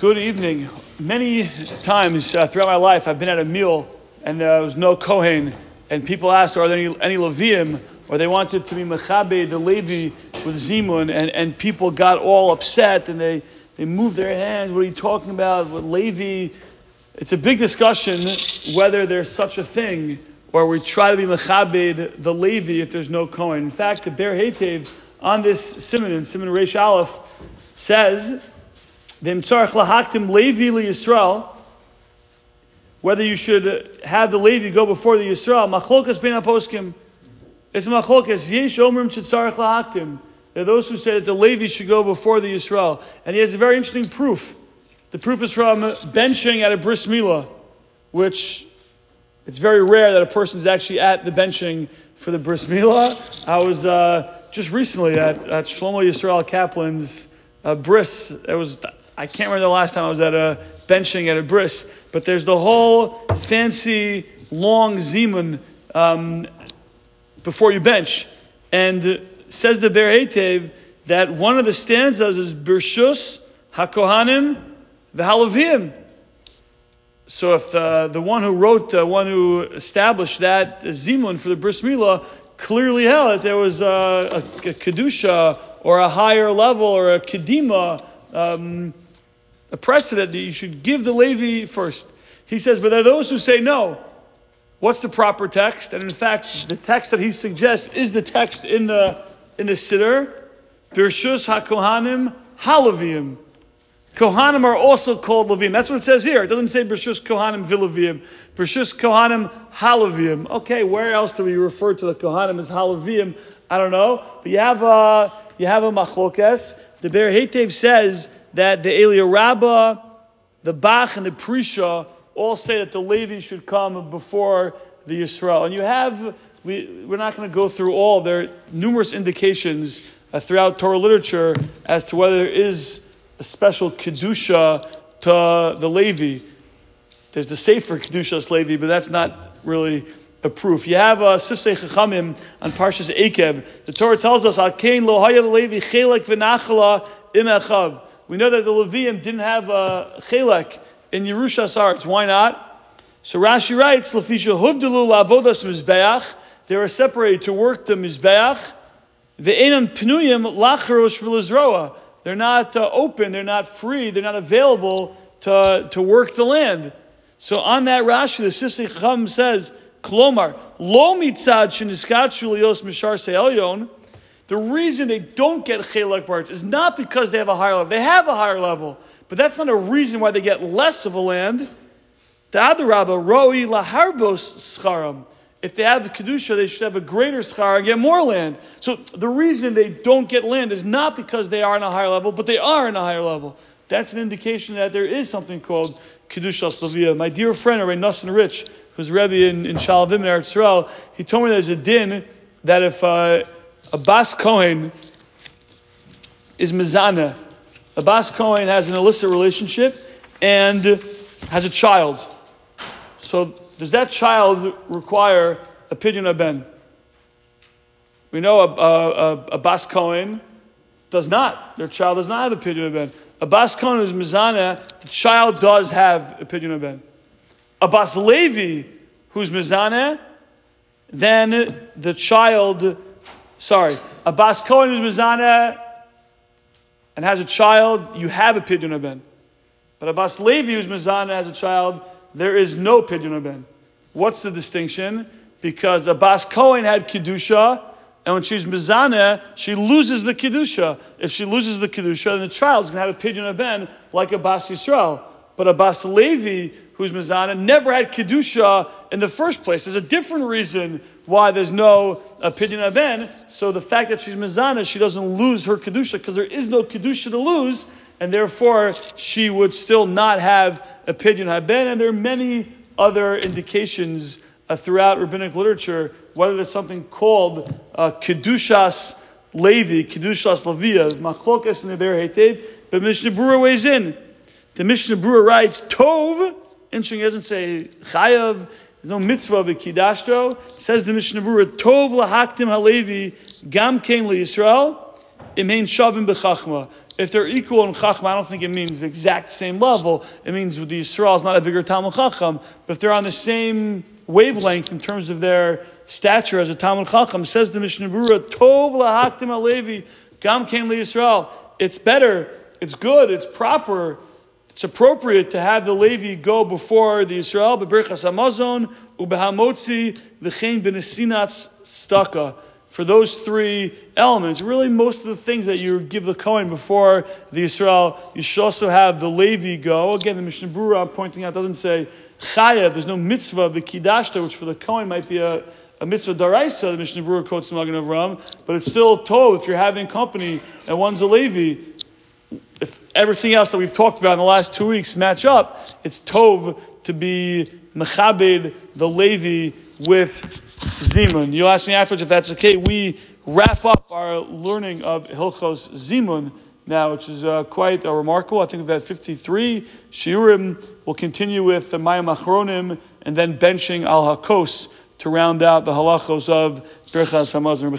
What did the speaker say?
Good evening. Many times uh, throughout my life, I've been at a meal and there was no Kohen, and people asked, Are there any, any Levium? Or they wanted to be Mechabe, the Levi, with Zimun, and, and people got all upset and they, they moved their hands. What are you talking about? What Levi? It's a big discussion whether there's such a thing or we try to be Mechabed, the Levi, if there's no Kohen. In fact, the Ber Hetev on this Siman, in Siman Reish Aleph, says, V'imtzarech lahaktim Levi li Yisrael, whether you should have the Levi go before the Yisrael, machlokas ben aposkim. It's machlokas. Yesh omrim tzitzarech lahaktim. There are those who say that the Levi should go before the Yisrael. And he has a very interesting proof. The proof is from benching at a bris milah, which it's very rare that a person is actually at the benching for the bris milah. I was uh, just recently at, at Shlomo Yisrael Kaplan's uh, bris. It was I can't remember the last time I was at a benching at a bris, but there's the whole fancy long zimun um, before you bench, and says the Ber Hetev that one of the stanzas is Bershus Hakohanim V'Halavim. So if the, the one who wrote, the one who established that zimun for the bris milah clearly held that there was a, a, a kedusha or a higher level or a kedima um, a precedent that you should give the Levi first. He says, but there are those who say no. What's the proper text? And in fact, the text that he suggests is the text in the in the Siddur. Birshus HaKohanim Halavim. Kohanim are also called Levim. That's what it says here. It doesn't say Birshus Kohanim Vilavim. Birshus Kohanim Halavim. Okay, where else do we refer to the Kohanim as Halavim? I don't know. But you have a, you have a machlokes. The Ber Hetev says that the Eliyahu Rabbah, the Bach, and the Prisha all say that the Levi should come before the Yisrael. And you have, we, we're not going to go through all, there are numerous indications uh, throughout Torah literature as to whether there is a special Kedusha to the Levi. There's the Sefer Kedushas Levi, but that's not really a proof. You have uh, Sifsei Chachamim on Parshas Ekev. The Torah tells us, Al Kain lo Levi chelek v'nachala im we know that the Levium didn't have a chelek in Yerushas Arts. Why not? So Rashi writes, Lafisha huvdalu lavodas mizbeach. They were separated to work the mizbeach. Ve'enan pnuyim lacharosh v'lizroa. They're not uh, open, they're not free, they're not available to, to work the land. So on that Rashi, the Sifsei Chacham says, Klomar, lo mitzad sheniskachu lios mishar se'elyon, the reason they don't get chelak parts is not because they have a higher level. They have a higher level, but that's not a reason why they get less of a land. The Adarabba, roi laharbos scharam. If they have the kedusha, they should have a greater schar and get more land. So the reason they don't get land is not because they are in a higher level, but they are in a higher level. That's an indication that there is something called kedushas levia. My dear friend, Rabbi Nassim Rich, who's Rebbe in, in Shaalvim in Eretz he told me there's a din that if uh, a Bas Cohen is Mizana. A Bas Cohen has an illicit relationship and has a child. So does that child require a pidyon ben? We know a, a, a, a Bas Cohen does not. Their child does not have a pidyon ben. A Bas Cohen is Mizana, the child does have a pidyon ben. A Bas Levi who's Mizana, then the child sorry, a Bas Kohen is Mizana and has a child, you have a Pidyon Ben. But a Bas Levi who's Mizana has a child, there is no Pidyon Ben. What's the distinction? Because a Bas Kohen had Kedusha, and when she's Mizana, she loses the Kedusha. If she loses the Kedusha, then the child's going to have a Pidyon Ben like a Bas Yisrael. But a Bas Levi who's Mizana never had Kedusha in the first place. There's a different reason why there's no pidyon haBen. So the fact that she's Mizana, she doesn't lose her Kedusha because there is no Kedusha to lose, and therefore she would still not have pidyon haBen. And there are many other indications uh, throughout rabbinic literature, whether there's something called uh, Kedushas Levi, Kedushas Levia, Machlokas in the Ber Hetev, but Mishnah Brura weighs in. The Mishnah Brura writes, Tov, interesting, he doesn't say Chayav, there's no mitzvah v'kidashto. Says the Mishnah Berurah, Tov lahaktim halevi gam kein Yisrael imein shavim b'chachma. if they're equal in chachma, I don't think it means the exact same level. It means with the Yisrael is not a bigger Talmud Chacham, but if they're on the same wavelength in terms of their stature as a Talmud Chacham, says the Mishnah Berurah, Tov lahaktim alevi gam ken Yisrael. It's better, it's good, it's proper, it's appropriate to have the Levi go before the Yisrael, beberchas hamazon, ubehamotzi, v'chein benesinatz staka for those three elements, really most of the things that you give the Kohen before the Israel, you should also have the Levi go. Again, the Mishnah Berurah I'm pointing out doesn't say Chayav, there's no mitzvah of the Kidashta, which for the Kohen might be a, a mitzvah daraisa, the Mishnah Berurah quotes the Magen Avram, but it's still tov if you're having company and one's a Levi. Everything else that we've talked about in the last two weeks match up, it's tov to be mechabed the Levi with Zimun. You'll ask me afterwards if that's okay. We wrap up our learning of Hilchos Zimun now, which is uh, quite uh, remarkable. I think we've had 53 shiurim. We'll continue with the Mayim Achronim and then benching Al Hakos to round out the halachos of Birchas Hamazon.